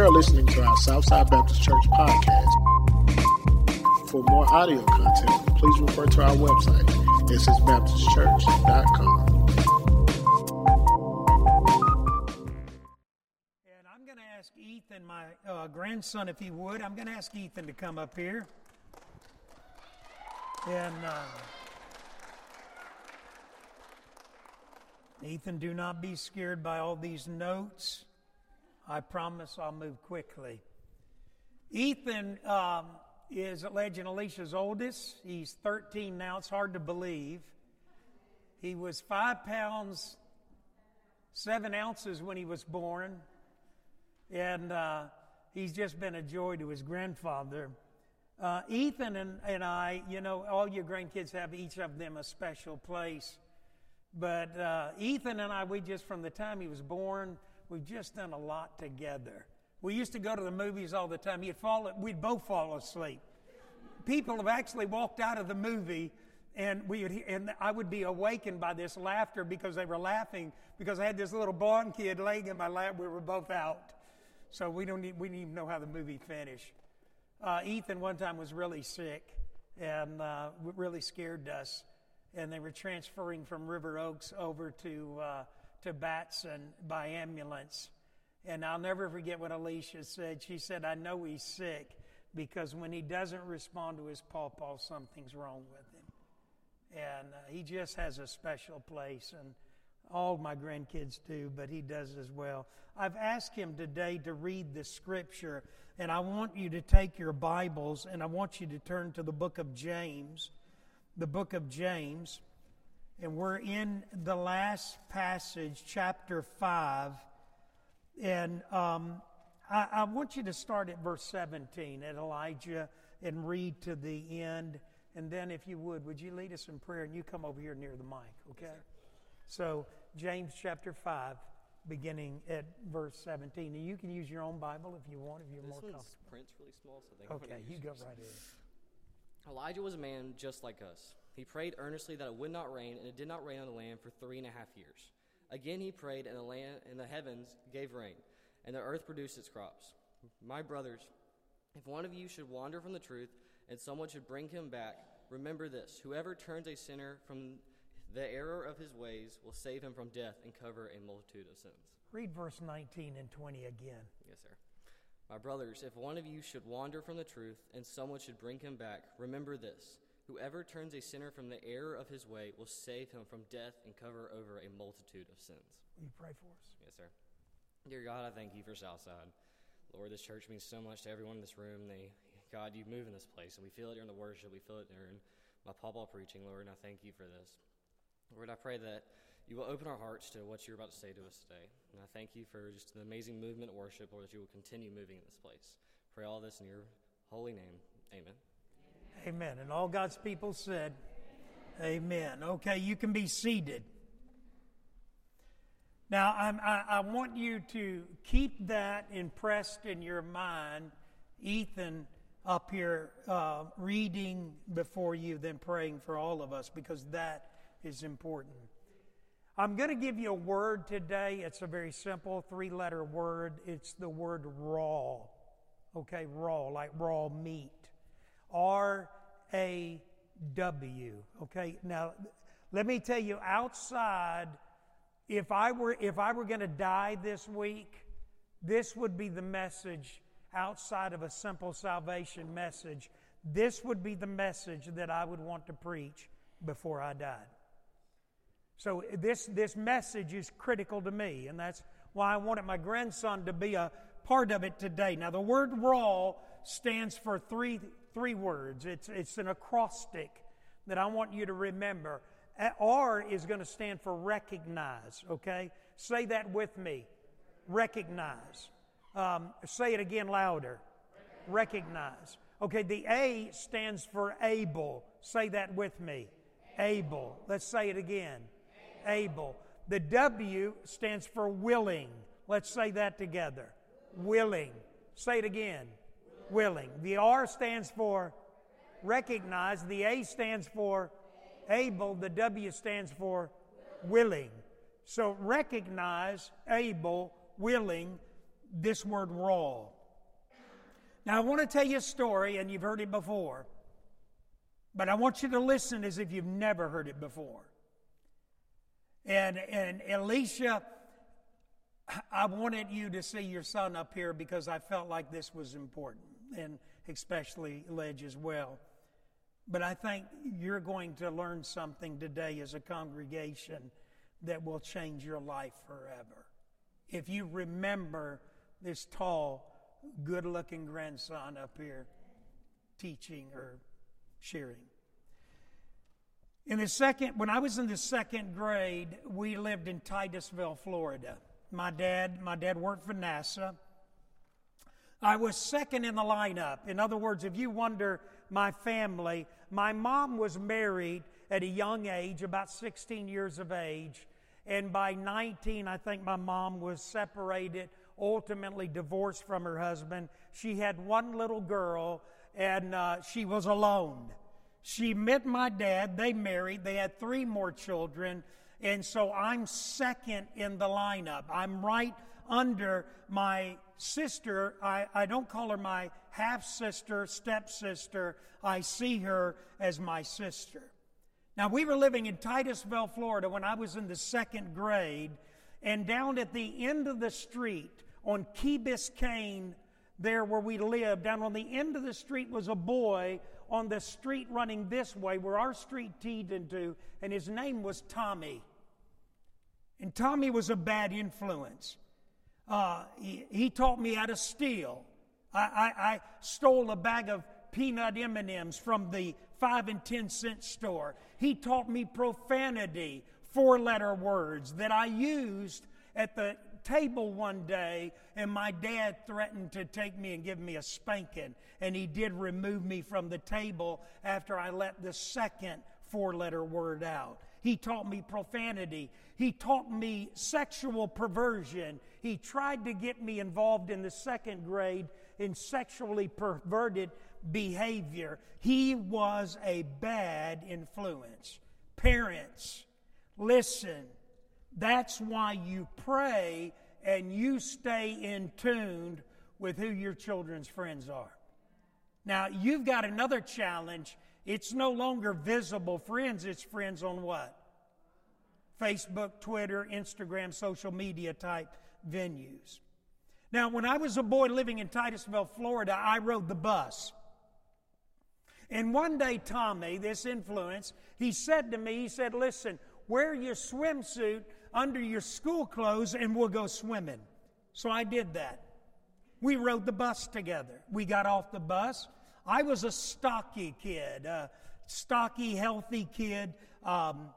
are listening to our Southside Baptist Church podcast. For more audio content, please refer to our website, ssbaptistchurch.com. And I'm going to ask Ethan, my uh, grandson, if he would, I'm going to ask Ethan to come up here. And uh, Ethan, do not be scared by all these notes. I promise I'll move quickly. Ethan um, is Ledge and Alicia's oldest. He's 13 now. It's hard to believe. He was five pounds, seven ounces when he was born. And uh, he's just been a joy to his grandfather. Uh, Ethan and, and I, you know, all your grandkids have each of them a special place. But uh, Ethan and I, we just, from the time he was born, we've just done a lot together. We used to go to the movies all the time. He'd fall, we'd both fall asleep. People have actually walked out of the movie, and we would, and I would be awakened by this laughter because they were laughing because I had this little blonde kid laying in my lap. We were both out, so we don't need, we didn't even know how the movie finished. Uh, Ethan one time was really sick and uh, really scared us and they were transferring from River Oaks over to uh, to Batson by ambulance. And I'll never forget what Alicia said. She said, "I know he's sick because when he doesn't respond to his pawpaw, something's wrong with him." And uh, he just has a special place, and all my grandkids do, but he does as well. I've asked him today to read the scripture, and I want you to take your Bibles and I want you to turn to the book of James the book of James, and we're in the last passage, chapter 5. And um, I, I, want you to start at verse 17 at Elijah and read to the end. And then, if you would, would you lead us in prayer and you come over here near the mic, okay? so, James chapter 5, beginning at verse 17. And you can use your own Bible if you want, if you're this more comfortable. print's really small, so Okay, you go right in. Elijah was a man just like us. He prayed earnestly that it would not rain, and it did not rain on the land for three and a half years. Again he prayed, and the land and the heavens gave rain, and the earth produced its crops. My brothers, if one of you should wander from the truth, and someone should bring him back, remember this: whoever turns a sinner from the error of his ways will save him from death and cover a multitude of sins. Read verse 19 and 20 again. Yes, sir. My brothers, if one of you should wander from the truth and someone should bring him back, remember this whoever turns a sinner from the error of his way will save him from death and cover over a multitude of sins. Will you pray for us? Yes, sir. Dear God, I thank you for Southside. Lord, this church means so much to everyone in this room. They, God, you move in this place, and we feel it during the worship. We feel it during my pawpaw preaching, Lord, and I thank you for this. Lord, I pray that you will open our hearts to what you're about to say to us today. And I thank you for just the amazing movement of worship, Lord, that you will continue moving in this place. Pray all this in your holy name. Amen. Amen. And all God's people said, Amen. Okay, you can be seated. Now, I, I want you to keep that impressed in your mind. Ethan up here uh, reading before you, then praying for all of us, because that is important. I'm going to give you a word today. It's a very simple three letter word. It's the word raw. Okay, raw, like raw meat. R A W. Okay, now let me tell you outside, if I were, if I were going to die this week, this would be the message outside of a simple salvation message. This would be the message that I would want to preach before I died. So this, this message is critical to me, and that's why I wanted my grandson to be a part of it today. Now, the word raw stands for three, three words. It's, it's an acrostic that I want you to remember. R is going to stand for recognize, okay? Say that with me. Recognize. Um, say it again louder. Recognize. Okay, the A stands for able. Say that with me. Able. Let's say it again able. The W stands for willing. Let's say that together. Willing. Say it again. Willing. The R stands for recognize. The A stands for able. The W stands for willing. So recognize, able, willing. this word raw. Now, I want to tell you a story, and you've heard it before, but I want you to listen as if you've never heard it before. And, and Alicia, I wanted you to see your son up here because I felt like this was important, and especially Ledge as well. But I think you're going to learn something today as a congregation that will change your life forever. If you remember this tall, good looking grandson up here teaching or sharing. In the second, when I was in the second grade, we lived in Titusville, Florida. My dad, my dad worked for NASA. I was second in the lineup. In other words, if you wonder my family, my mom was married at a young age, about 16 years of age, and by 19, I think my mom was separated, ultimately divorced from her husband. She had one little girl, and uh, she was alone. She met my dad, they married, they had three more children, and so I'm second in the lineup. I'm right under my sister. I, I don't call her my half sister, stepsister. I see her as my sister. Now, we were living in Titusville, Florida when I was in the second grade, and down at the end of the street on Key Biscayne, there where we lived, down on the end of the street was a boy on the street running this way where our street teed into, and his name was Tommy. And Tommy was a bad influence. Uh, he, he, taught me how to steal. I, I, I stole a bag of peanut M&Ms from the five and ten cent store. He taught me profanity, four letter words that I used at the table one day, and my dad threatened to take me and give me a spanking. And he did remove me from the table after I let the second four letter word out. He taught me profanity. He taught me sexual perversion. He tried to get me involved in the second grade in sexually perverted behavior. He was a bad influence. Parents, listen. That's why you pray and you stay in tune with who your children's friends are. Now, you've got another challenge. It's no longer visible friends, it's friends on what? Facebook, Twitter, Instagram, social media type venues. Now, when I was a boy living in Titusville, Florida, I rode the bus. And one day, Tommy, this influence, he said to me, he said, Listen, wear your swimsuit under your school clothes and we'll go swimming. So I did that. We rode the bus together. We got off the bus. I was a stocky kid, a stocky, healthy kid. Um,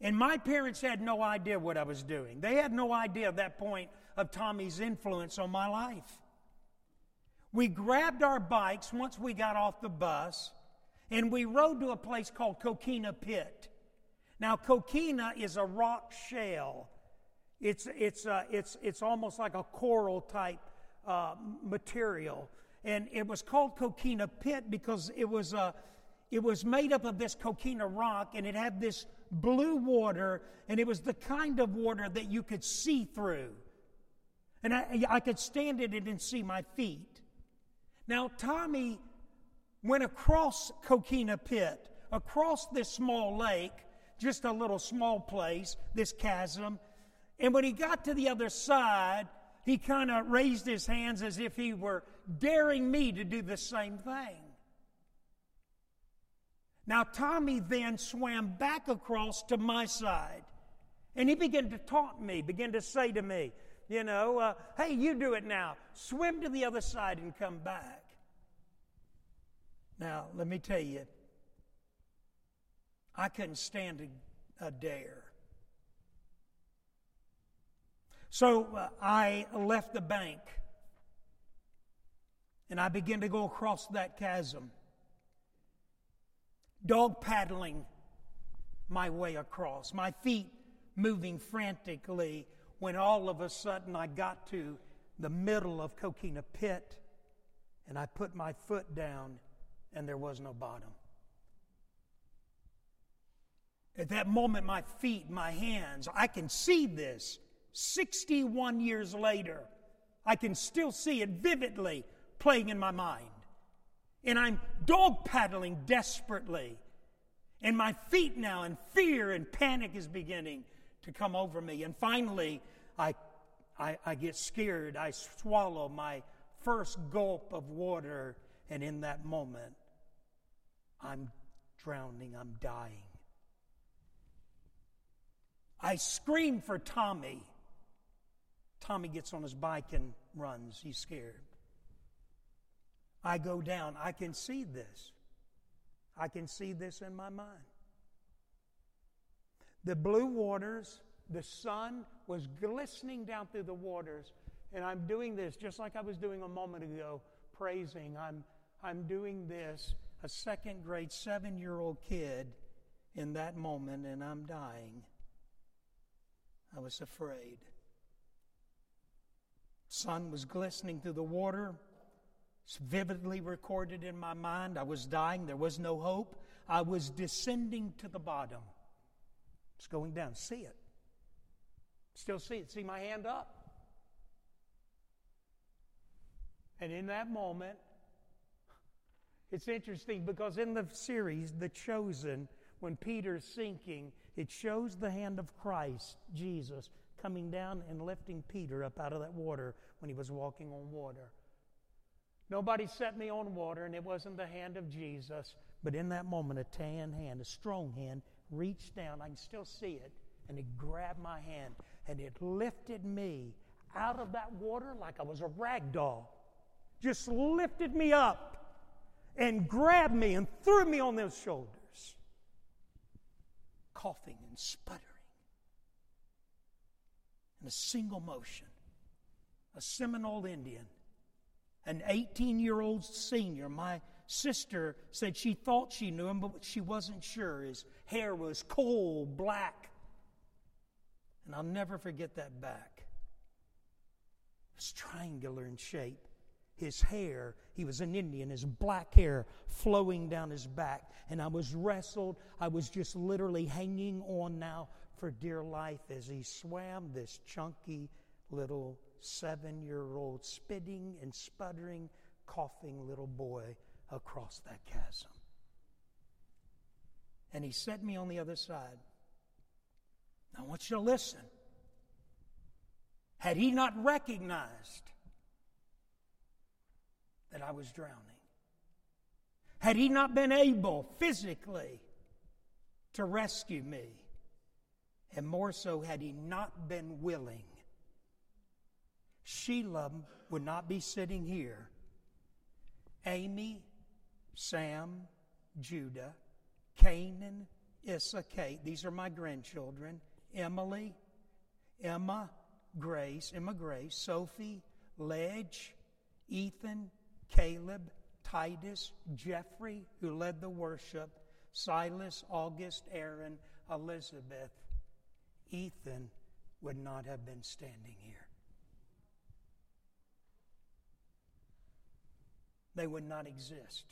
and my parents had no idea what I was doing. They had no idea at that point of Tommy's influence on my life. We grabbed our bikes once we got off the bus and we rode to a place called Coquina Pit. Now, coquina is a rock shell. It's, it's, uh, it's, it's almost like a coral type uh, material. And it was called coquina pit because it was, uh, it was made up of this coquina rock and it had this blue water, and it was the kind of water that you could see through. And I, I could stand in it and see my feet. Now, Tommy went across Coquina Pit, across this small lake, just a little small place, this chasm. And when he got to the other side, he kind of raised his hands as if he were daring me to do the same thing. Now, Tommy then swam back across to my side. And he began to taunt me, began to say to me, you know, uh, hey, you do it now. Swim to the other side and come back. Now, let me tell you, I couldn't stand a, a dare. So uh, I left the bank and I began to go across that chasm, dog paddling my way across, my feet moving frantically when all of a sudden I got to the middle of Coquina Pit and I put my foot down and there was no bottom. At that moment, my feet, my hands, I can see this 61 years later. I can still see it vividly playing in my mind. And I'm dog paddling desperately. And my feet now, and fear and panic is beginning to come over me. And finally, I, I, I get scared. I swallow my first gulp of water. And in that moment, I'm drowning, I'm dying. I scream for Tommy. Tommy gets on his bike and runs. He's scared. I go down. I can see this. I can see this in my mind. The blue waters, the sun was glistening down through the waters, and I'm doing this just like I was doing a moment ago, praising. I'm, I'm doing this, a second grade, seven year old kid in that moment, and I'm dying. I was afraid. Sun was glistening through the water. It's vividly recorded in my mind. I was dying. There was no hope. I was descending to the bottom. It's going down. See it. Still see it. See my hand up. And in that moment, it's interesting because in the series, The Chosen, when Peter's sinking, it shows the hand of Christ, Jesus, coming down and lifting Peter up out of that water when he was walking on water. Nobody set me on water, and it wasn't the hand of Jesus. But in that moment, a tan hand, a strong hand, reached down. I can still see it. And it grabbed my hand, and it lifted me out of that water like I was a rag doll. Just lifted me up and grabbed me and threw me on those shoulders coughing and sputtering. In a single motion, a Seminole Indian, an 18 year old senior, my sister said she thought she knew him, but she wasn't sure. His hair was coal black. And I'll never forget that back. It was triangular in shape his hair, he was an Indian, his black hair flowing down his back. And I was wrestled. I was just literally hanging on now for dear life as he swam this chunky little seven year old, spitting and sputtering, coughing little boy across that chasm. And he set me on the other side. I want you to listen. Had he not recognized that I was drowning. Had he not been able physically to rescue me, and more so, had he not been willing, Sheila would not be sitting here. Amy, Sam, Judah, Canaan, Issa, Kate, these are my grandchildren, Emily, Emma, Grace, Emma Grace, Sophie, Ledge, Ethan, Caleb, Titus, Jeffrey, who led the worship, Silas, August, Aaron, Elizabeth, Ethan would not have been standing here. They would not exist.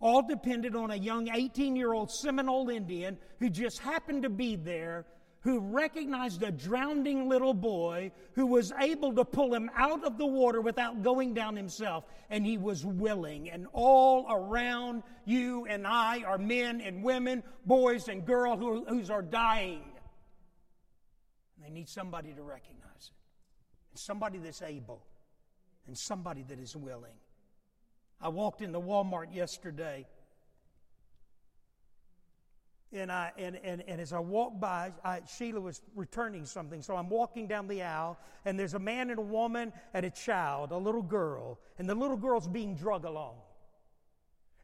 All depended on a young 18 year old Seminole Indian who just happened to be there who recognized a drowning little boy who was able to pull him out of the water without going down himself, and he was willing. And all around you and I are men and women, boys and girls who, are dying. They need somebody to recognize it, somebody that's able, and somebody that is willing. I walked into Walmart yesterday and, I, and, and, and as I walked by, I, Sheila was returning something. So I'm walking down the aisle, and there's a man and a woman and a child, a little girl, and the little girl's being drug along.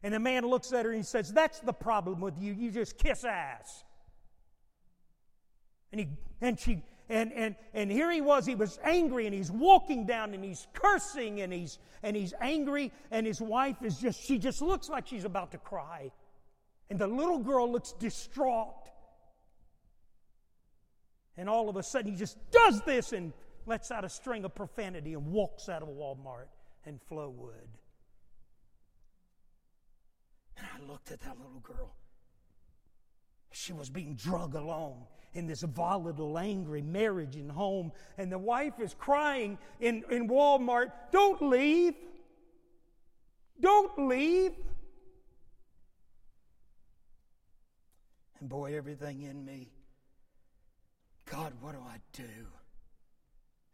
And the man looks at her and he says, That's the problem with you. You just kiss ass. And, he, and, she, and, and, and here he was, he was angry and he's walking down and he's cursing and he's, and he's angry. And his wife is just, she just looks like she's about to cry. And the little girl looks distraught. And all of a sudden, he just does this and lets out a string of profanity and walks out of Walmart and Flowood. And I looked at that little girl. She was being drug along in this volatile, angry marriage and home. And the wife is crying in, in Walmart, Don't leave! Don't leave! And boy, everything in me, God, what do I do?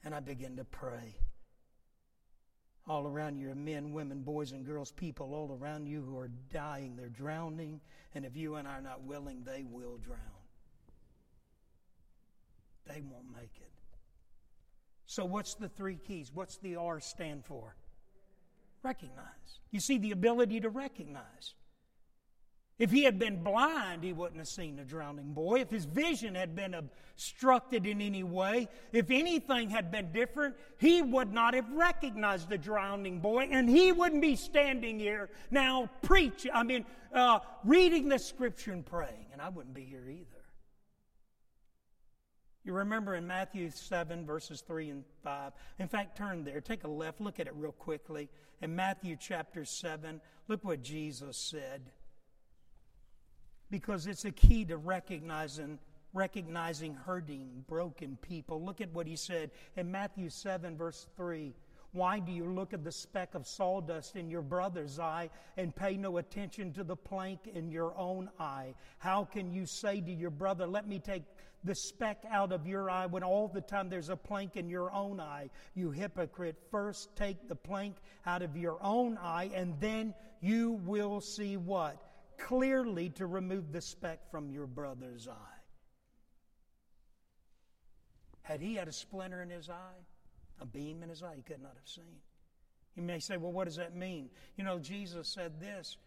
And I begin to pray. All around you are men, women, boys, and girls, people all around you who are dying. They're drowning. And if you and I are not willing, they will drown. They won't make it. So, what's the three keys? What's the R stand for? Recognize. You see, the ability to recognize. If he had been blind, he wouldn't have seen the drowning boy. If his vision had been obstructed in any way, if anything had been different, he would not have recognized the drowning boy, and he wouldn't be standing here now preaching, I mean, uh, reading the scripture and praying, and I wouldn't be here either. You remember in Matthew 7, verses 3 and 5. In fact, turn there, take a left, look at it real quickly. In Matthew chapter 7, look what Jesus said because it's a key to recognizing recognizing hurting, broken people. Look at what he said in Matthew 7, verse 3. Why do you look at the speck of sawdust in your brother's eye and pay no attention to the plank in your own eye? How can you say to your brother, Let me take the speck out of your eye when all the time there's a plank in your own eye? You hypocrite. First take the plank out of your own eye, and then you will see what? clearly to remove the speck from your brother's eye. Had he had a splinter in his eye, a beam in his eye, he could not have seen. You may say, well, what does that mean? You know, Jesus said this.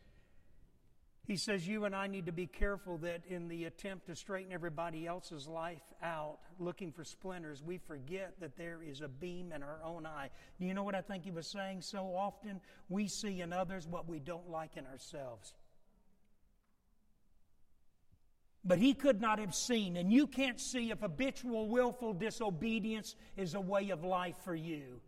He says, You and I need to be careful that in the attempt to straighten everybody else's life out, looking for splinters, we forget that there is a beam in our own eye. Do you know what I think he was saying? So often we see in others what we don't like in ourselves. But he could not have seen, and you can't see if habitual willful disobedience is a way of life for you.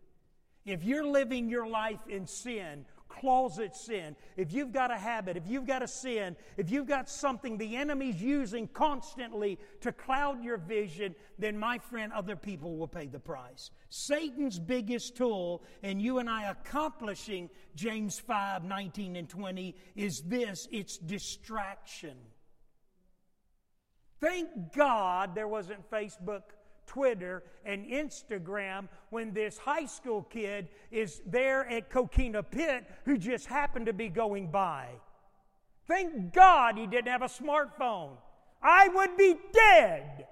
If you're living your life in sin, closet sin, if you've got a habit, if you've got a sin, if you've got something the enemy's using constantly to cloud your vision, then my friend, other people will pay the price. Satan's biggest tool in you and I accomplishing James 5 19 and 20 is this it's distraction. Thank God there wasn't Facebook, Twitter, and Instagram when this high school kid is there at Coquina Pit who just happened to be going by. Thank God he didn't have a smartphone. I would be dead.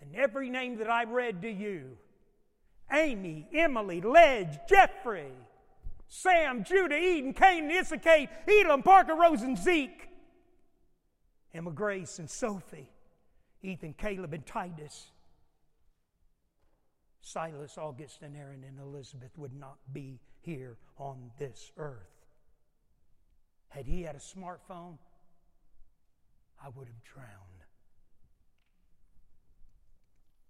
And every name that I read to you Amy, Emily, Ledge, Jeffrey, Sam, Judah, Eden, Cain, Issachar, Elam, Parker, Rose, and Zeke. Emma Grace and Sophie, Ethan, Caleb, and Titus. Silas, August, and Aaron, and Elizabeth would not be here on this earth. Had he had a smartphone, I would have drowned.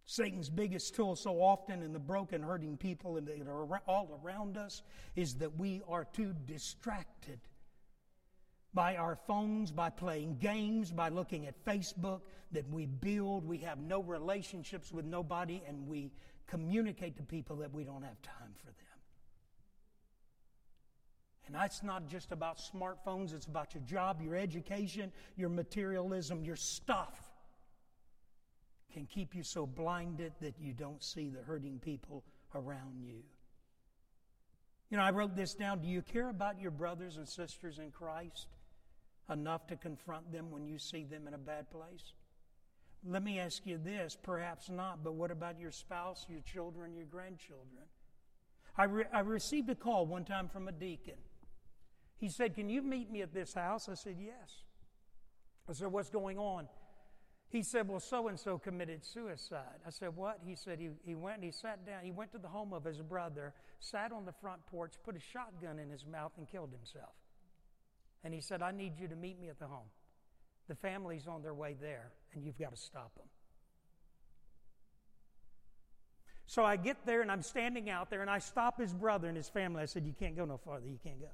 Satan's biggest tool so often in the broken, hurting people that are all around us is that we are too distracted by our phones, by playing games, by looking at Facebook, that we build, we have no relationships with nobody, and we communicate to people that we don't have time for them. And that's not just about smartphones, it's about your job, your education, your materialism, your stuff can keep you so blinded that you don't see the hurting people around you. You know, I wrote this down. Do you care about your brothers and sisters in Christ enough to confront them when you see them in a bad place? Let me ask you this perhaps not, but what about your spouse, your children, your grandchildren? I, re- I received a call one time from a deacon. He said, Can you meet me at this house? I said, Yes. I said, What's going on? He said, Well, so and so committed suicide. I said, What? He said, he, he went and he sat down. He went to the home of his brother, sat on the front porch, put a shotgun in his mouth, and killed himself. And he said, I need you to meet me at the home. The family's on their way there, and you've got to stop them. So I get there, and I'm standing out there, and I stop his brother and his family. I said, You can't go no farther. You can't go.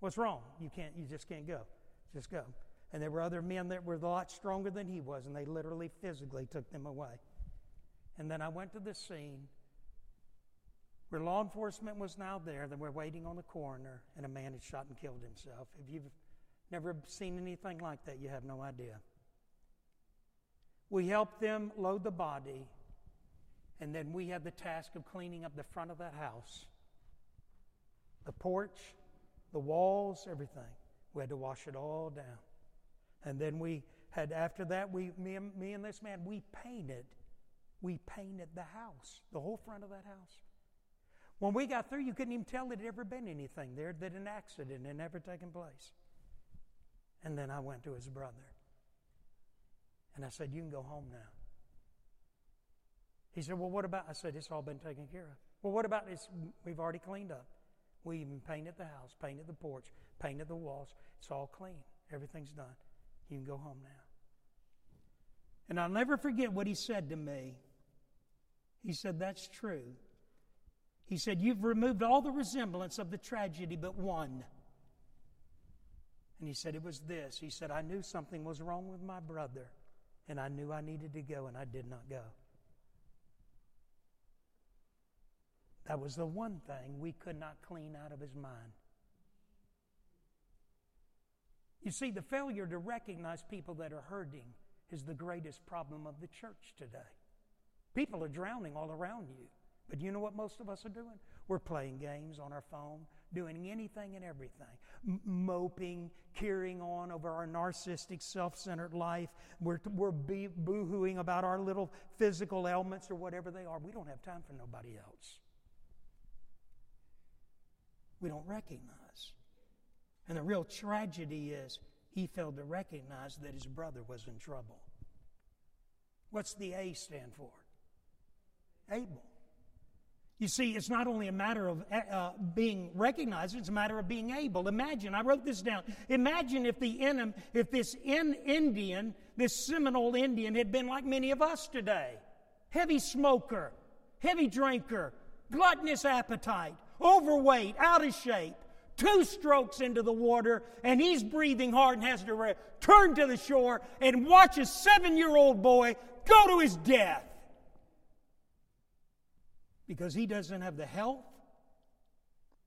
What's wrong? You can't, you just can't go. Just go. And there were other men that were a lot stronger than he was, and they literally physically took them away. And then I went to the scene where law enforcement was now there. They were waiting on the coroner, and a man had shot and killed himself. If you've never seen anything like that, you have no idea. We helped them load the body, and then we had the task of cleaning up the front of that house the porch, the walls, everything. We had to wash it all down. And then we had, after that, we, me, and, me and this man, we painted. We painted the house, the whole front of that house. When we got through, you couldn't even tell it had ever been anything there, that an accident had never taken place. And then I went to his brother. And I said, You can go home now. He said, Well, what about? I said, It's all been taken care of. Well, what about this? We've already cleaned up. We even painted the house, painted the porch, painted the walls. It's all clean. Everything's done. You can go home now. And I'll never forget what he said to me. He said, That's true. He said, You've removed all the resemblance of the tragedy but one. And he said, It was this. He said, I knew something was wrong with my brother, and I knew I needed to go, and I did not go. That was the one thing we could not clean out of his mind. You see, the failure to recognize people that are hurting is the greatest problem of the church today. People are drowning all around you. But you know what most of us are doing? We're playing games on our phone, doing anything and everything, M- moping, carrying on over our narcissistic, self centered life. We're, we're be- boo hooing about our little physical ailments or whatever they are. We don't have time for nobody else we don't recognize. And the real tragedy is he failed to recognize that his brother was in trouble. What's the A stand for? Able. You see, it's not only a matter of uh, uh being recognized, it's a matter of being able. Imagine, I wrote this down. Imagine if, the if this in Indian, this Seminole Indian, had been like many of us today heavy smoker, heavy drinker, gluttonous appetite, overweight, out of shape, two strokes into the water, and he's breathing hard and has to return to the shore and watch a seven year old boy go to his death because he doesn't have the health.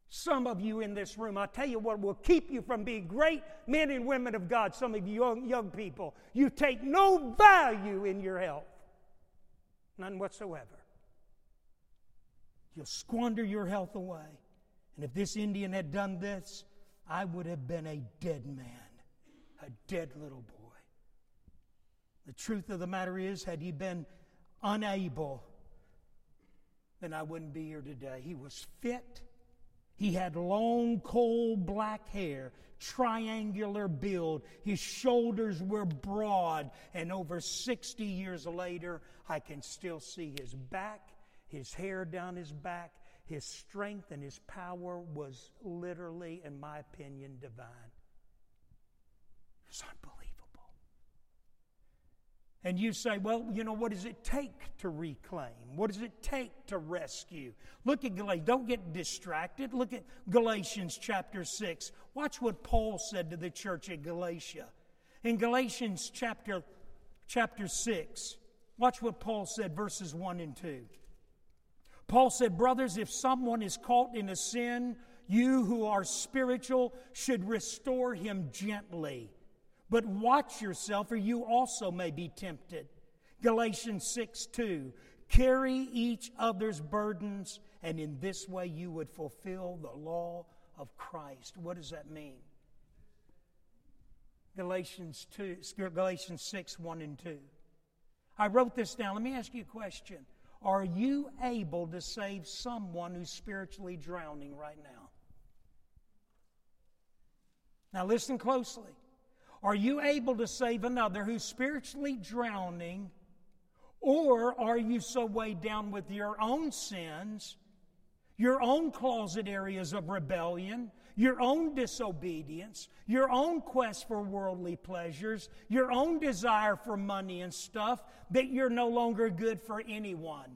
Some of you in this room, I tell you what will keep you from being great men and women of God. Some of you young, young people, you take no value in your health, none whatsoever. You'll squander your health away. And if this Indian had done this, I would have been a dead man, a dead little boy. The truth of the matter is, had he been unable, then I wouldn't be here today. He was fit. He had long, coal black hair, triangular build. His shoulders were broad. And over 60 years later, I can still see his back his hair down his back, his strength and his power was literally, in my opinion, divine. It's unbelievable. And you say, well, you know, what does it take to reclaim? What does it take to rescue? Look at Galatians. Don't get distracted. Look at Galatians chapter 6. Watch what Paul said to the church at Galatia. In Galatians chapter, chapter 6, watch what Paul said, verses 1 and 2. Paul said, Brothers, if someone is caught in a sin, you who are spiritual should restore him gently. But watch yourself, or you also may be tempted. Galatians 6 2. Carry each other's burdens, and in this way you would fulfill the law of Christ. What does that mean? Galatians 2, Galatians 6 1 and 2. I wrote this down. Let me ask you a question. Are you able to save someone who's spiritually drowning right now? Now, listen closely. Are you able to save another who's spiritually drowning, or are you so weighed down with your own sins, your own closet areas of rebellion, your own disobedience, your own quest for worldly pleasures, your own desire for money and stuff, that you're no longer good for anyone.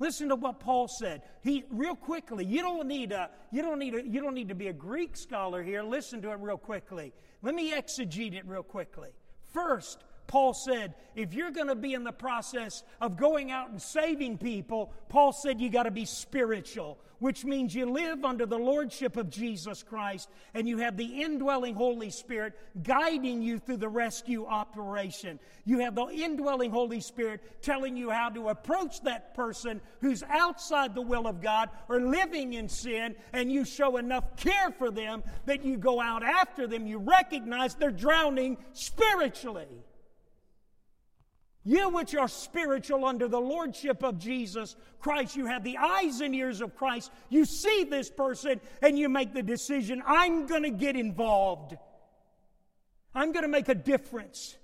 Listen to what Paul said. He real quickly. You don't need a you don't need a, you don't need to be a Greek scholar here. Listen to it real quickly. Let me exegete it real quickly. First, Paul said, if you're going to be in the process of going out and saving people, Paul said you got to be spiritual which means you live under the lordship of Jesus Christ and you have the indwelling Holy Spirit guiding you through the rescue operation. You have the indwelling Holy Spirit telling you how to approach that person who's outside the will of God or living in sin, and you show enough care for them that you go out after them. You recognize they're drowning spiritually. You which are spiritual under the lordship of Jesus Christ, you have the eyes and ears of Christ. You see this person and you make the decision I'm going to get involved. I'm going to make a difference.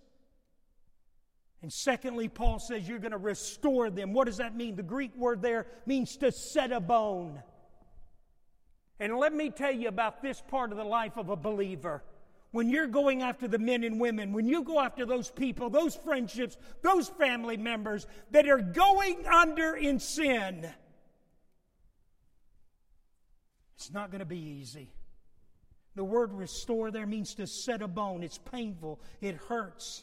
And secondly, Paul says you're going to restore them. What does that mean? The Greek word there means to set a bone. And let me tell you about this part of the life of a believer when you're going after the men and women, when you go after those people, those friendships, those family members that are going under in sin, it's not going to be easy. The word restore there means to set a bone. It's painful, it hurts.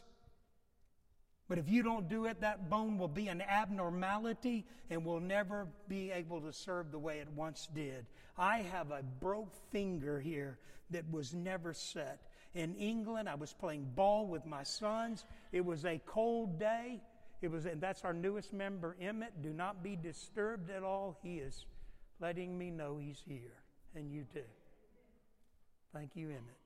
But if you don't do it, that bone will be an abnormality and will never be able to serve the way it once did. I have a broke finger here that was never set in England. I was playing ball with my sons. It was a cold day. It was, and that's our newest member, Emmett. Do not be disturbed at all. He is letting me know he's here, and you too. Thank you, Emmett.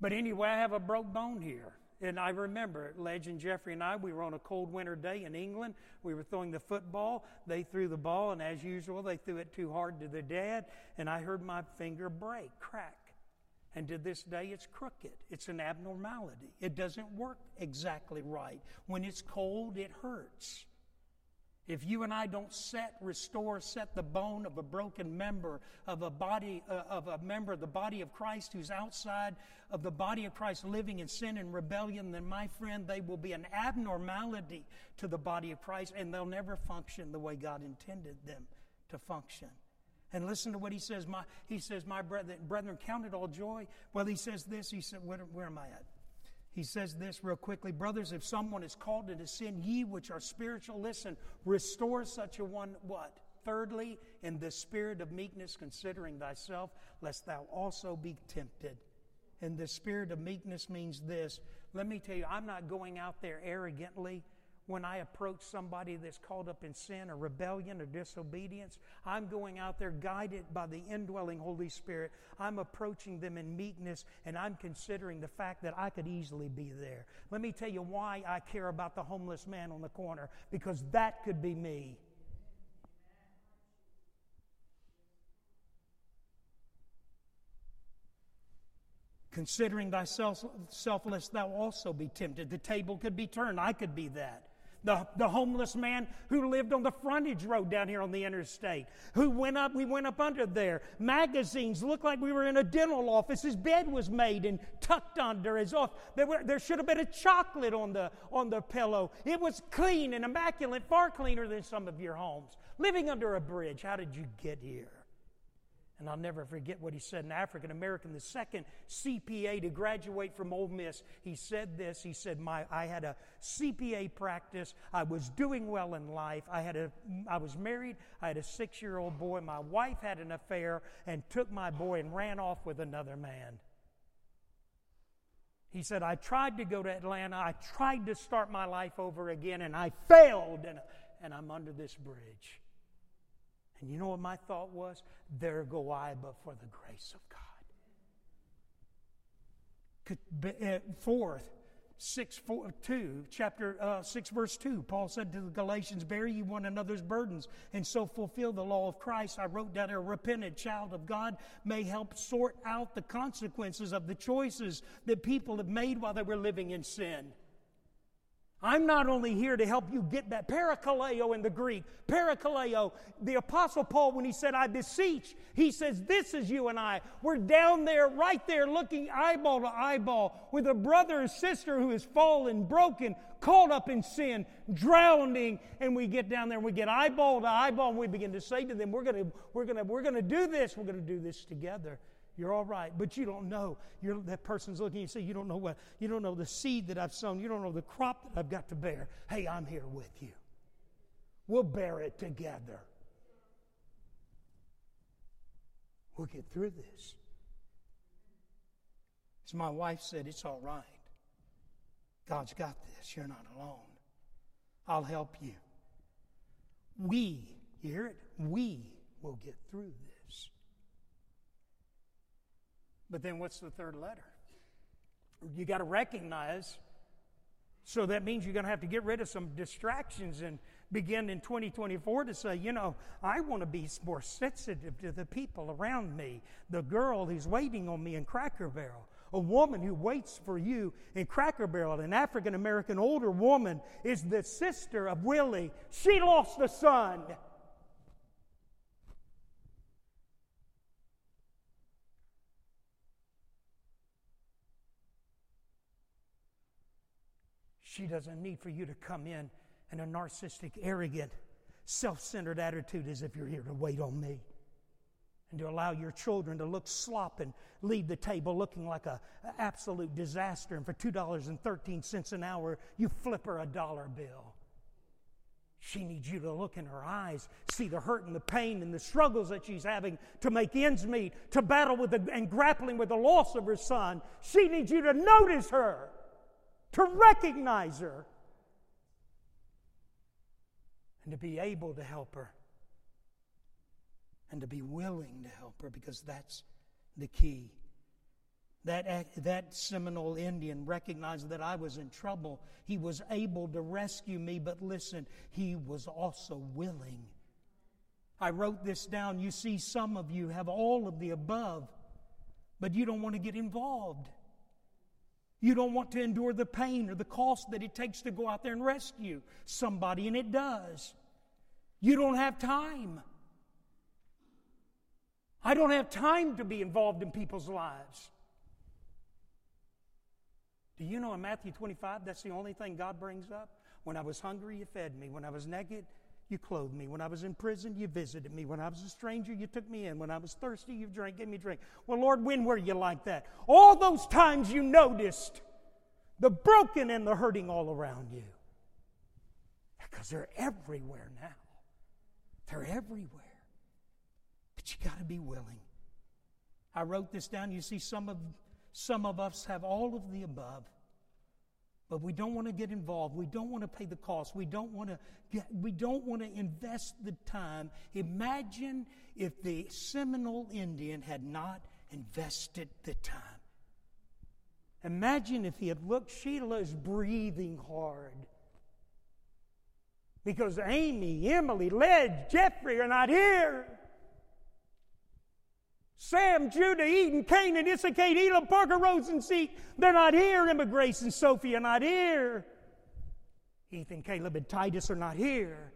But anyway, I have a broke bone here. And I remember Ledge and Jeffrey and I, we were on a cold winter day in England. We were throwing the football. They threw the ball, and as usual, they threw it too hard to the dad, and I heard my finger break, crack. And to this day, it's crooked. It's an abnormality. It doesn't work exactly right. When it's cold, it hurts. If you and I don't set, restore, set the bone of a broken member of a body, uh, of a member of the body of Christ who's outside of the body of Christ living in sin and rebellion, then my friend, they will be an abnormality to the body of Christ and they'll never function the way God intended them to function. And listen to what he says. My, he says, My brethren, brethren, count it all joy. Well, he says this. He said, where, where am I at? He says this real quickly Brothers, if someone is called into sin, ye which are spiritual, listen, restore such a one, what? Thirdly, in the spirit of meekness, considering thyself, lest thou also be tempted. And the spirit of meekness means this. Let me tell you, I'm not going out there arrogantly when I approach somebody that's caught up in sin or rebellion or disobedience. I'm going out there guided by the indwelling Holy Spirit. I'm approaching them in meekness and I'm considering the fact that I could easily be there. Let me tell you why I care about the homeless man on the corner because that could be me. Considering thyself selfless, thou also be tempted. The table could be turned. I could be that the, the homeless man who lived on the frontage road down here on the interstate, who went up, we went up under there. Magazines looked like we were in a dental office. His bed was made and tucked under his off. There, were, there should have been a chocolate on the, on the pillow. It was clean and immaculate, far cleaner than some of your homes. Living under a bridge, how did you get here? And I'll never forget what he said. An African American, the second CPA to graduate from Ole Miss, he said this. He said, My, I had a CPA practice. I was doing well in life. I, had a, I was married. I had a six year old boy. My wife had an affair and took my boy and ran off with another man. He said, I tried to go to Atlanta. I tried to start my life over again, and I failed, and, and I'm under this bridge. And you know what my thought was? There go I, but for the grace of God. Uh, fourth, 6 4, 2 chapter uh, 6 verse 2 paul said to the galatians bear ye one another's burdens and so fulfill the law of christ i wrote down a repentant child of god may help sort out the consequences of the choices that people have made while they were living in sin I'm not only here to help you get that parakaleo in the Greek. Parakaleo, the Apostle Paul, when he said, I beseech, he says, This is you and I. We're down there, right there, looking eyeball to eyeball with a brother or sister who is fallen, broken, caught up in sin, drowning, and we get down there and we get eyeball to eyeball and we begin to say to them, We're gonna, we're gonna, we're gonna do this, we're gonna do this together. You're all right, but you don't know. You're, that person's looking and say, You don't know what, you don't know the seed that I've sown. You don't know the crop that I've got to bear. Hey, I'm here with you. We'll bear it together. We'll get through this. As my wife said, it's all right. God's got this. You're not alone. I'll help you. We, you hear it? We will get through this. But then what's the third letter? You got to recognize. So that means you're going to have to get rid of some distractions and begin in 2024 to say, you know, I want to be more sensitive to the people around me. The girl who's waiting on me in Cracker Barrel, a woman who waits for you in Cracker Barrel, an African American older woman, is the sister of Willie. She lost a son. She doesn't need for you to come in in a narcissistic, arrogant, self centered attitude as if you're here to wait on me. And to allow your children to look slop and leave the table looking like an absolute disaster. And for $2.13 an hour, you flip her a dollar bill. She needs you to look in her eyes, see the hurt and the pain and the struggles that she's having to make ends meet, to battle with the, and grappling with the loss of her son. She needs you to notice her to recognize her, and to be able to help her, and to be willing to help her, because that's the key. That, that Seminole Indian recognized that I was in trouble. He was able to rescue me, but listen, he was also willing. I wrote this down. You see, some of you have all of the above, but you don't want to get involved. You don't want to endure the pain or the cost that it takes to go out there and rescue somebody, and it does. You don't have time. I don't have time to be involved in people's lives. Do you know in Matthew 25, that's the only thing God brings up? When I was hungry, you fed me. When I was naked, you clothed me. When I was in prison, you visited me. When I was a stranger, you took me in. When I was thirsty, you drank, gave me drink. Well, Lord, when were you like that? All those times you noticed the broken and the hurting all around you. Because they're everywhere now. They're everywhere. But you got to be willing. I wrote this down. You see, some of, some of us have all of the above. But we don't want to get involved. We don't want to pay the cost. We don't want to get, we don't want to invest the time. Imagine if the Seminole Indian had not invested the time. Imagine if he had looked, Sheila is breathing hard. Because Amy, Emily, Ledge, Jeffrey are not here. Sam, Judah, Eden, Canaan, Issachar, Elam, Parker, Rose, and Seek, they're not here. Emma, Grace, and Sophie are not here. Ethan, Caleb, and Titus are not here.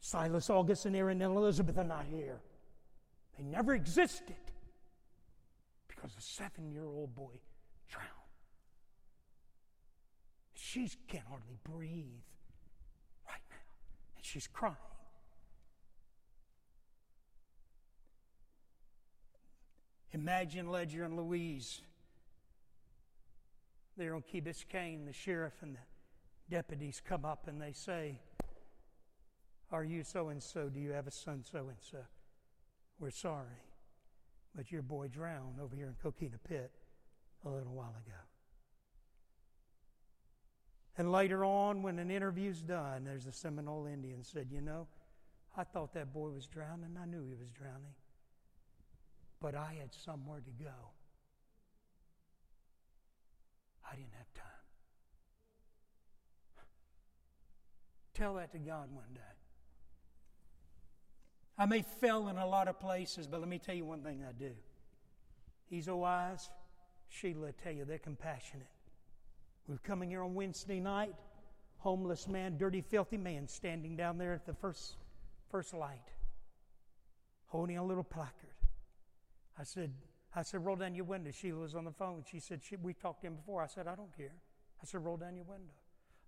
Silas, August, and Aaron, and Elizabeth are not here. They never existed because a seven year old boy drowned. She can't hardly breathe right now, and she's crying. Imagine Ledger and Louise. They're on Key Biscayne. The sheriff and the deputies come up and they say, Are you so and so? Do you have a son so and so? We're sorry, but your boy drowned over here in Coquina Pit a little while ago. And later on, when an interview's done, there's a Seminole Indian said, You know, I thought that boy was drowning. I knew he was drowning but I had somewhere to go. I didn't have time. Tell that to God one day. I may fail in a lot of places, but let me tell you one thing I do. He's a wise. Sheila tell you they're compassionate. We're coming here on Wednesday night. homeless man, dirty, filthy man standing down there at the first, first light, holding a little placard. I said, I said, roll down your window. Sheila was on the phone. She said, we talked to him before. I said, I don't care. I said, roll down your window.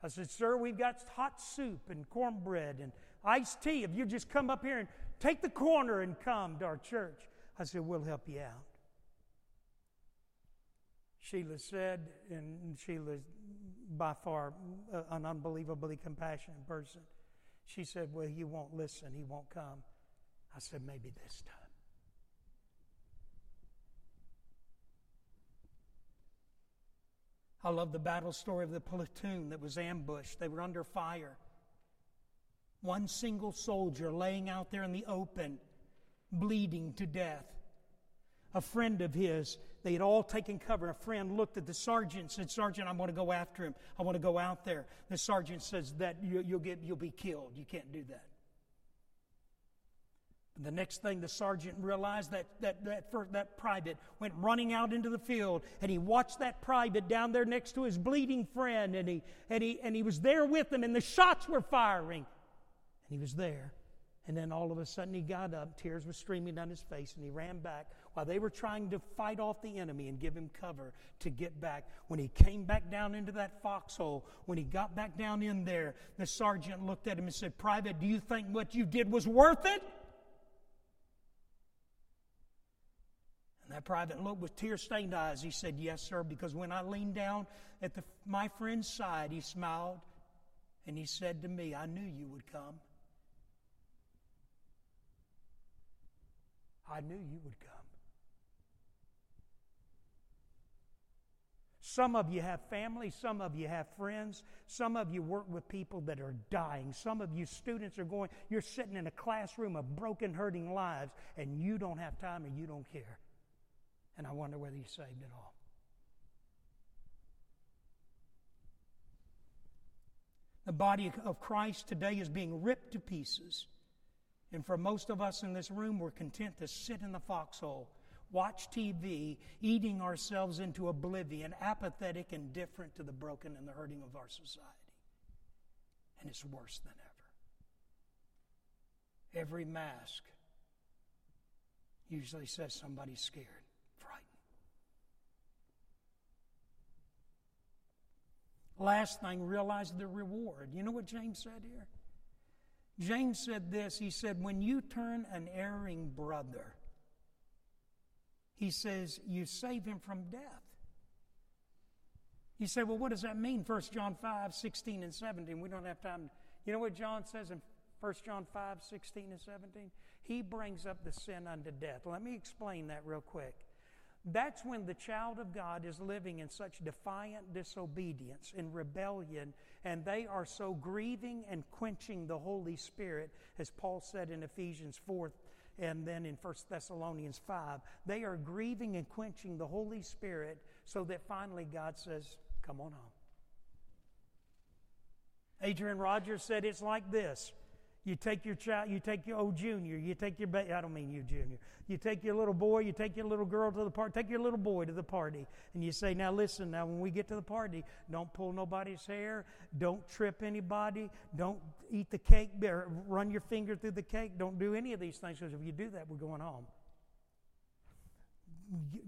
I said, sir, we've got hot soup and cornbread and iced tea. If you just come up here and take the corner and come to our church, I said, we'll help you out. Sheila said, and Sheila's by far uh, an unbelievably compassionate person. She said, Well, he won't listen, he won't come. I said, Maybe this time. I love the battle story of the platoon that was ambushed. They were under fire. One single soldier laying out there in the open, bleeding to death. A friend of his, they had all taken cover. A friend looked at the sergeant and said, Sergeant, I want to go after him. I want to go out there. The sergeant says that you, will get, you'll be killed. You can't do that. The next thing the sergeant realized that that that, first, that private went running out into the field and he watched that private down there next to his bleeding friend and he and he and he was there with him and the shots were firing. And he was there. And then all of a sudden he got up tears were streaming down his face and he ran back while they were trying to fight off the enemy and give him cover to get back. When he came back down into that foxhole when he got back down in there the sergeant looked at him and said private do you think what you did was worth it And that private looked with tear stained eyes. He said, Yes, sir, because when I leaned down at the, my friend's side, he smiled and he said to me, I knew you would come. I knew you would come. Some of you have family, some of you have friends, some of you work with people that are dying. Some of you students are going, you're sitting in a classroom of broken, hurting lives, and you don't have time and you don't care and I wonder whether He's saved at all. The body of Christ today is being ripped to pieces. And for most of us in this room, we're content to sit in the foxhole, watch TV, eating ourselves into oblivion, apathetic indifferent to the broken and the hurting of our society. And it's worse than ever. Every mask usually says somebody's scared. Last thing, realize the reward. You know what James said here? James said this He said, When you turn an erring brother, he says, you save him from death. You say, well, what does that mean? 1 John 5, 16 and 17. We don't have time. You know what John says in 1 John 5, 16 and 17? He brings up the sin unto death. Let me explain that real quick. That's when the child of God is living in such defiant disobedience and rebellion, and they are so grieving and quenching the Holy Spirit, as Paul said in Ephesians 4 and then in 1 Thessalonians 5. They are grieving and quenching the Holy Spirit so that finally God says, Come on home. Adrian Rogers said it's like this you take your child, you take your old junior, you take your baby, I don't mean you junior. You take your little boy, you take your little girl to the party, take your little boy to the party, and you say, now listen, now when we get to the party, don't pull nobody's hair, don't trip anybody, don't eat the cake, run your finger through the cake, don't do any of these things, because if you do that, we're going home.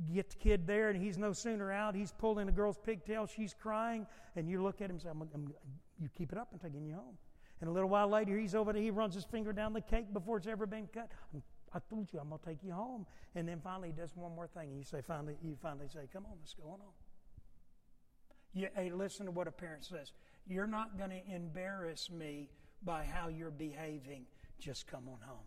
You get the kid there, and he's no sooner out, he's pulling a girl's pigtail, she's crying, and you look at him and say, I'm, I'm, you keep it up, I'm taking you home. And a little while later, he's over there, he runs his finger down the cake before it's ever been cut. I told you I'm going to take you home. And then finally, he does one more thing. You say, finally, you finally say, come on, what's going on. You, hey, listen to what a parent says. You're not going to embarrass me by how you're behaving. Just come on home.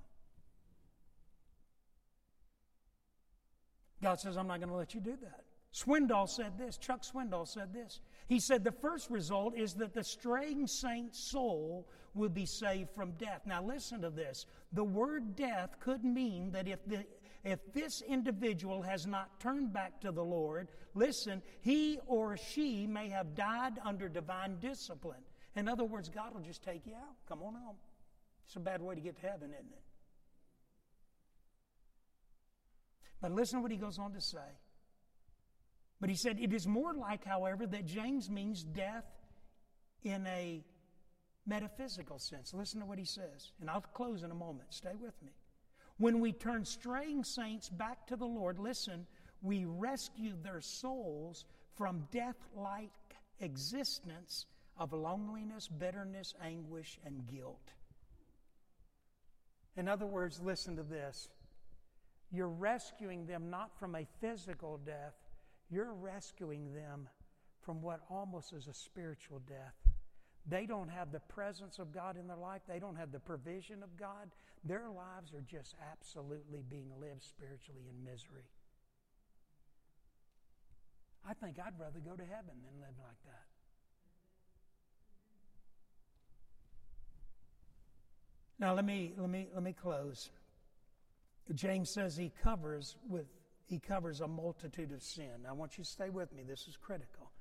God says, I'm not going to let you do that. Swindoll said this, Chuck Swindoll said this. He said the first result is that the straying saint's soul will be saved from death. Now listen to this. The word death could mean that if the if this individual has not turned back to the Lord, listen, he or she may have died under divine discipline. In other words, God will just take you out. Come on home. It's a bad way to get to heaven, isn't it? But listen to what he goes on to say. But he said, It is more like, however, that James means death in a metaphysical sense. Listen to what he says, and I'll close in a moment. Stay with me. When we turn straying saints back to the Lord, listen, we rescue their souls from death like existence of loneliness, bitterness, anguish, and guilt. In other words, listen to this. You're rescuing them not from a physical death, you're rescuing them from what almost is a spiritual death. They don't have the presence of God in their life, they don't have the provision of God. Their lives are just absolutely being lived spiritually in misery. I think I'd rather go to heaven than live like that. Now let me let me let me close. James says he covers with he covers a multitude of sin. I want you to stay with me. This is critical.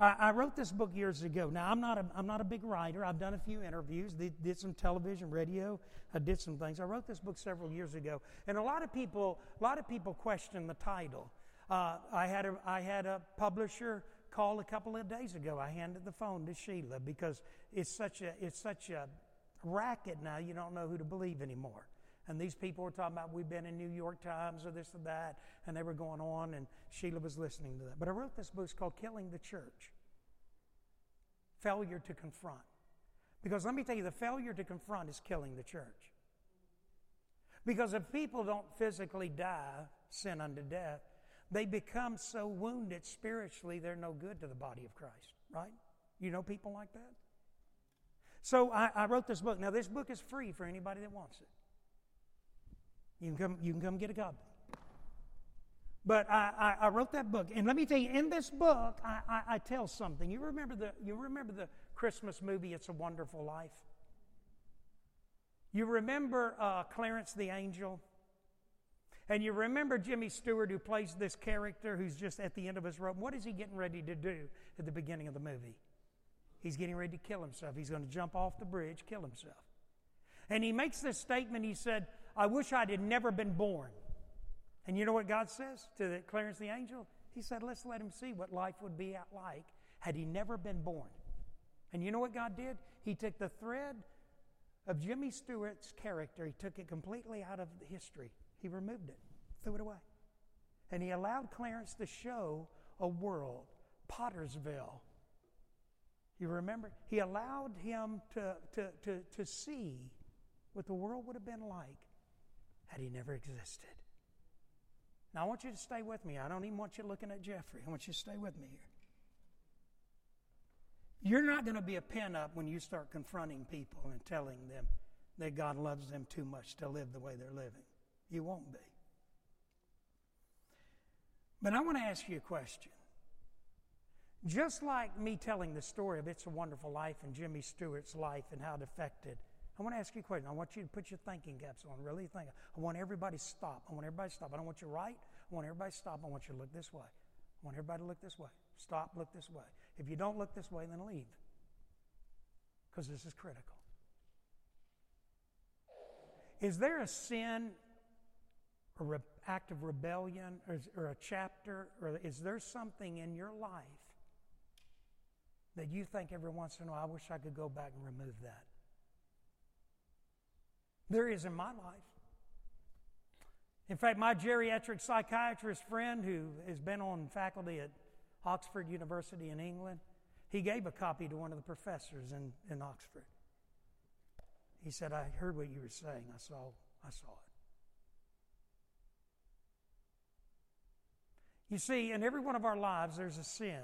I, I wrote this book years ago. Now I'm not a I'm not a big writer. I've done a few interviews, did, did some television, radio. I did some things. I wrote this book several years ago, and a lot of people a lot of people question the title. Uh, I had a I had a publisher call a couple of days ago. I handed the phone to Sheila because it's such a it's such a racket now, you don't know who to believe anymore. And these people were talking about we've been in New York Times or this or that, and they were going on, and Sheila was listening to that. But I wrote this book called Killing the Church Failure to Confront. Because let me tell you, the failure to confront is killing the church. Because if people don't physically die, sin unto death, they become so wounded spiritually, they're no good to the body of Christ, right? You know people like that? So I, I, wrote this book. Now, this book is free for anybody that wants it. You can come, you can come get a copy. But I, I, I, wrote that book, and let me tell you, in this book, I, I, tell something. You remember the you remember the Christmas movie "It's a Wonderful Life." You remember uh, Clarence the Angel, and you remember Jimmy Stewart, who plays this character who's just at the end of his rope. What is he getting ready to do at the beginning of the movie? He's getting ready to kill himself. He's going to jump off the bridge, kill himself. And he makes this statement. He said, I wish I'd had never been born. And you know what God says to the Clarence the angel? He said, Let's let him see what life would be like had he never been born. And you know what God did? He took the thread of Jimmy Stewart's character, he took it completely out of history. He removed it, threw it away. And he allowed Clarence to show a world, Pottersville, you remember? He allowed him to, to, to, to see what the world would have been like had he never existed. Now, I want you to stay with me. I don't even want you looking at Jeffrey. I want you to stay with me here. You're not going to be a pin up when you start confronting people and telling them that God loves them too much to live the way they're living. You won't be. But I want to ask you a question. Just like me telling the story of It's a Wonderful Life and Jimmy Stewart's life and how it affected, I want to ask you a question. I want you to put your thinking caps on, really think. I want everybody to stop. I want everybody to stop. I don't want you to write. I want everybody to stop. I want you to look this way. I want everybody to look this way. Stop, look this way. If you don't look this way, then leave. Because this is critical. Is there a sin or an act of rebellion or, or a chapter or is there something in your life that you think every once in a while, I wish I could go back and remove that. There is in my life. In fact, my geriatric psychiatrist friend who has been on faculty at Oxford University in England, he gave a copy to one of the professors in, in Oxford. He said, I heard what you were saying. I saw, I saw it. You see, in every one of our lives, there's a sin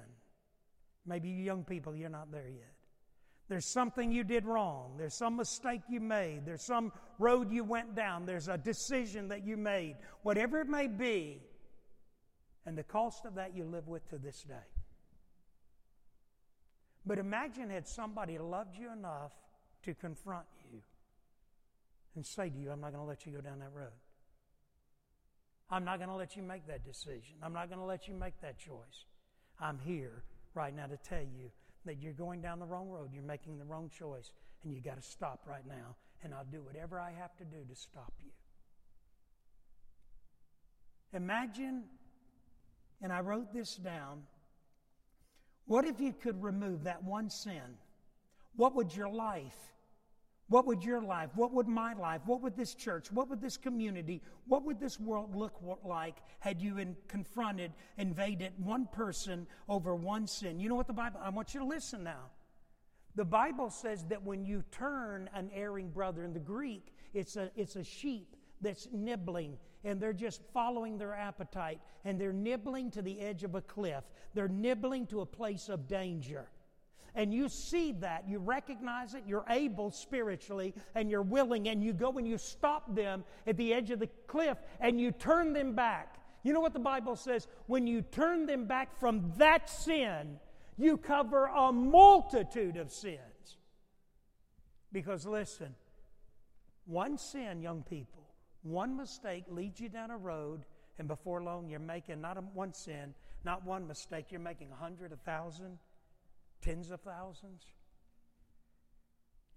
Maybe you young people, you're not there yet. There's something you did wrong. There's some mistake you made. There's some road you went down. There's a decision that you made. Whatever it may be. And the cost of that you live with to this day. But imagine had somebody loved you enough to confront you and say to you, I'm not going to let you go down that road. I'm not going to let you make that decision. I'm not going to let you make that choice. I'm here right now to tell you that you're going down the wrong road, you're making the wrong choice, and you got to stop right now, and I'll do whatever I have to do to stop you. Imagine, and I wrote this down, what if you could remove that one sin, What would your life, what would your life, what would my life, what would this church, what would this community, what would this world look like had you confronted, invaded one person over one sin? You know what the Bible, I want you to listen now. The Bible says that when you turn an erring brother, in the Greek, it's a, it's a sheep that's nibbling and they're just following their appetite and they're nibbling to the edge of a cliff. They're nibbling to a place of danger. And you see that, you recognize it, you're able spiritually, and you're willing, and you go and you stop them at the edge of the cliff and you turn them back. You know what the Bible says? When you turn them back from that sin, you cover a multitude of sins. Because listen, one sin, young people, one mistake leads you down a road, and before long you're making not one sin, not one mistake, you're making a hundred, a thousand, tens of thousands.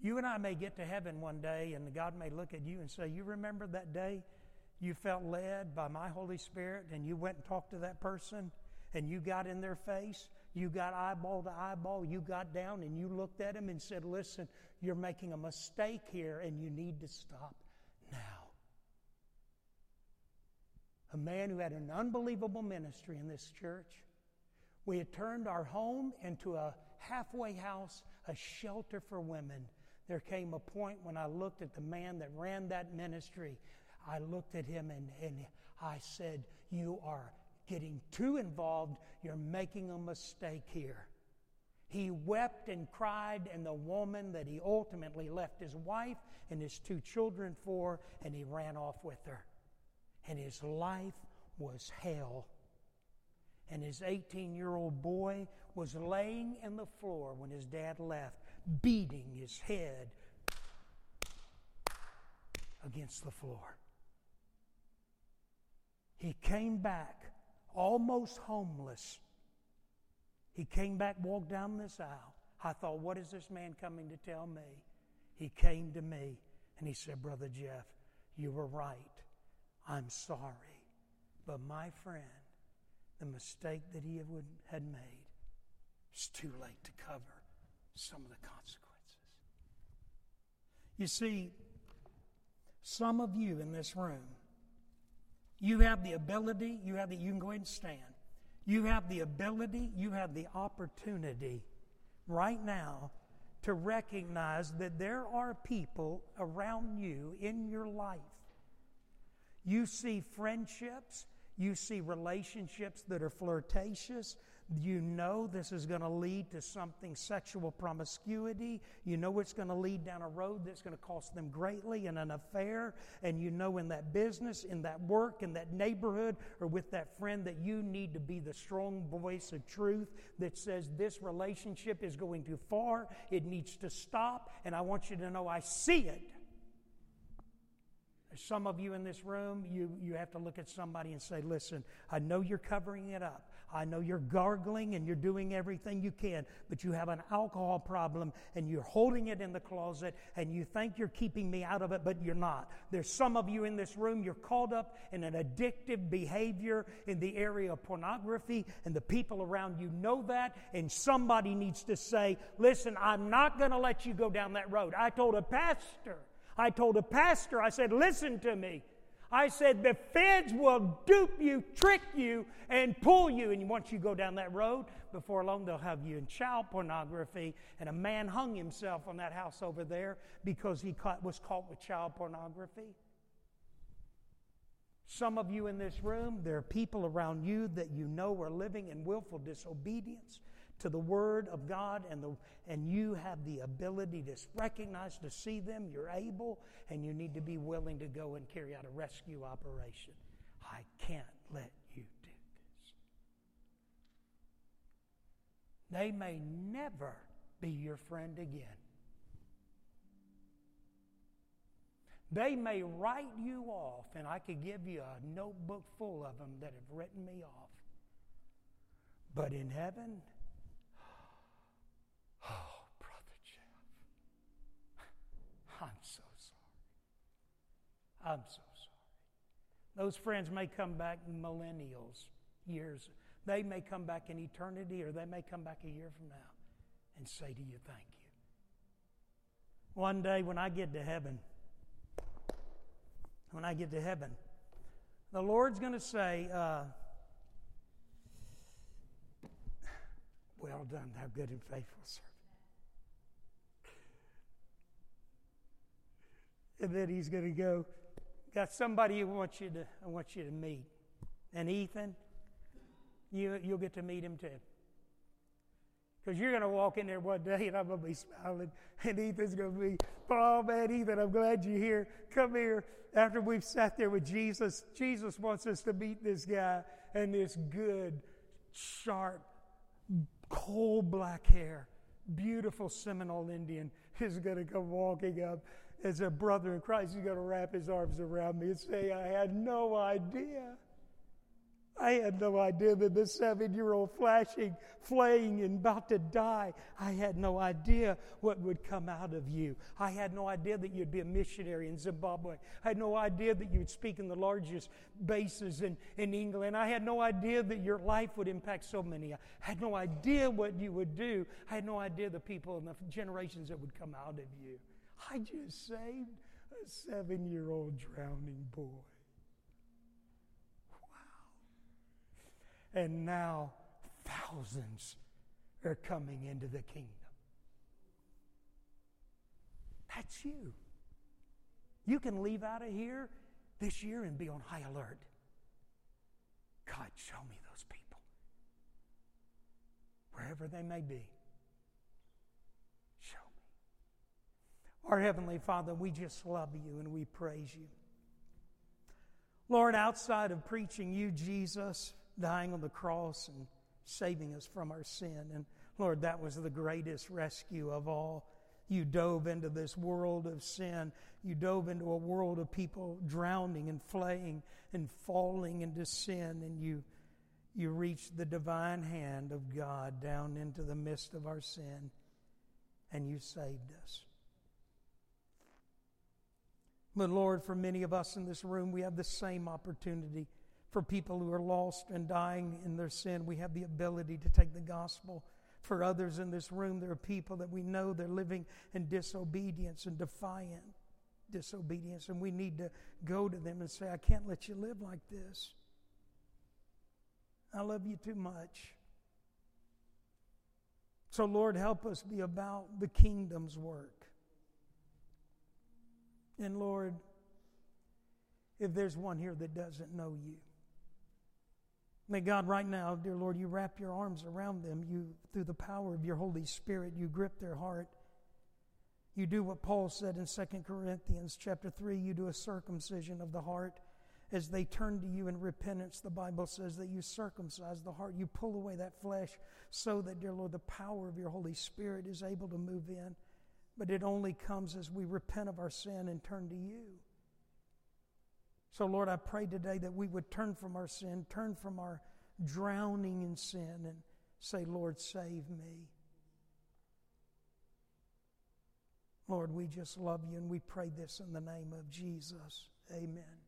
You and I may get to heaven one day, and God may look at you and say, You remember that day you felt led by my Holy Spirit, and you went and talked to that person, and you got in their face, you got eyeball to eyeball, you got down, and you looked at him and said, Listen, you're making a mistake here, and you need to stop now a man who had an unbelievable ministry in this church. We had turned our home into a halfway house, a shelter for women. There came a point when I looked at the man that ran that ministry. I looked at him and, and I said, You are getting too involved. You're making a mistake here. He wept and cried, and the woman that he ultimately left his wife and his two children for, and he ran off with her and his life was hell. And his 18 year old boy was laying in the floor when his dad left, beating his head against the floor. He came back almost homeless. He came back, walked down this aisle. I thought, what is this man coming to tell me? He came to me and he said, Brother Jeff, you were right. I'm sorry. But my friend, the mistake that he had made, it's too late to cover some of the consequences. You see, some of you in this room, you have the ability, you have the, you can go ahead and stand. You have the ability, you have the opportunity right now to recognize that there are people around you in your life you see friendships, you see relationships that are flirtatious. You know this is going to lead to something sexual promiscuity. You know it's going to lead down a road that's going to cost them greatly in an affair. And you know in that business, in that work, in that neighborhood, or with that friend that you need to be the strong voice of truth that says this relationship is going too far. It needs to stop. And I want you to know I see it. Some of you in this room, you, you have to look at somebody and say, Listen, I know you're covering it up. I know you're gargling and you're doing everything you can, but you have an alcohol problem and you're holding it in the closet and you think you're keeping me out of it, but you're not. There's some of you in this room, you're caught up in an addictive behavior in the area of pornography, and the people around you know that, and somebody needs to say, Listen, I'm not going to let you go down that road. I told a pastor I told a pastor, I said, listen to me. I said, the feds will dupe you, trick you, and pull you. And once you go down that road, before long they'll have you in child pornography. And a man hung himself on that house over there because he caught, was caught with child pornography. Some of you in this room, there are people around you that you know are living in willful disobedience to the Word of God, and, the, and you have the ability to recognize, to see them, you're able, and you need to be willing to go and carry out a rescue operation. I can't let you do this. They may never be your friend again. They may write you off, and I could give you a notebook full of them that have written me off. But in heaven, I'm so sorry. I'm so sorry. Those friends may come back millennials, years. They may come back in eternity or they may come back a year from now and say to you, Thank you. One day when I get to heaven, when I get to heaven, the Lord's going to say, uh, Well done, thou good and faithful servant. And then he's going to go, Got somebody who wants you to, I want you to meet. And Ethan, you, you'll get to meet him too. Because you're going to walk in there one day and I'm going to be smiling, and Ethan's going to be, Oh man, Ethan, I'm glad you're here. Come here. After we've sat there with Jesus, Jesus wants us to meet this guy and this good, sharp, coal black hair, beautiful Seminole Indian is going to come walking up as a brother in Christ. He's going to wrap his arms around me and say, I had no idea. I had no idea that this seven year old flashing, flaying, and about to die, I had no idea what would come out of you. I had no idea that you'd be a missionary in Zimbabwe. I had no idea that you would speak in the largest bases in, in England. I had no idea that your life would impact so many. I had no idea what you would do. I had no idea the people and the generations that would come out of you. I just saved a seven year old drowning boy. Wow. And now thousands are coming into the kingdom. That's you. You can leave out of here this year and be on high alert. God, show me those people. Wherever they may be. Show me. Our Heavenly Father, we just love you and we praise you. Lord, outside of preaching you, Jesus, dying on the cross and saving us from our sin. And Lord, that was the greatest rescue of all. You dove into this world of sin. You dove into a world of people drowning and flaying and falling into sin. And you, you reached the divine hand of God down into the midst of our sin. And you saved us. But Lord, for many of us in this room, we have the same opportunity for people who are lost and dying in their sin, we have the ability to take the gospel. For others in this room, there are people that we know they're living in disobedience and defiant disobedience, and we need to go to them and say, I can't let you live like this. I love you too much. So, Lord, help us be about the kingdom's work. And, Lord, if there's one here that doesn't know you, May God, right now, dear Lord, you wrap your arms around them. You, through the power of your Holy Spirit, you grip their heart. You do what Paul said in 2 Corinthians chapter 3, you do a circumcision of the heart. As they turn to you in repentance, the Bible says that you circumcise the heart. You pull away that flesh so that, dear Lord, the power of your Holy Spirit is able to move in. But it only comes as we repent of our sin and turn to you. So, Lord, I pray today that we would turn from our sin, turn from our drowning in sin, and say, Lord, save me. Lord, we just love you and we pray this in the name of Jesus. Amen.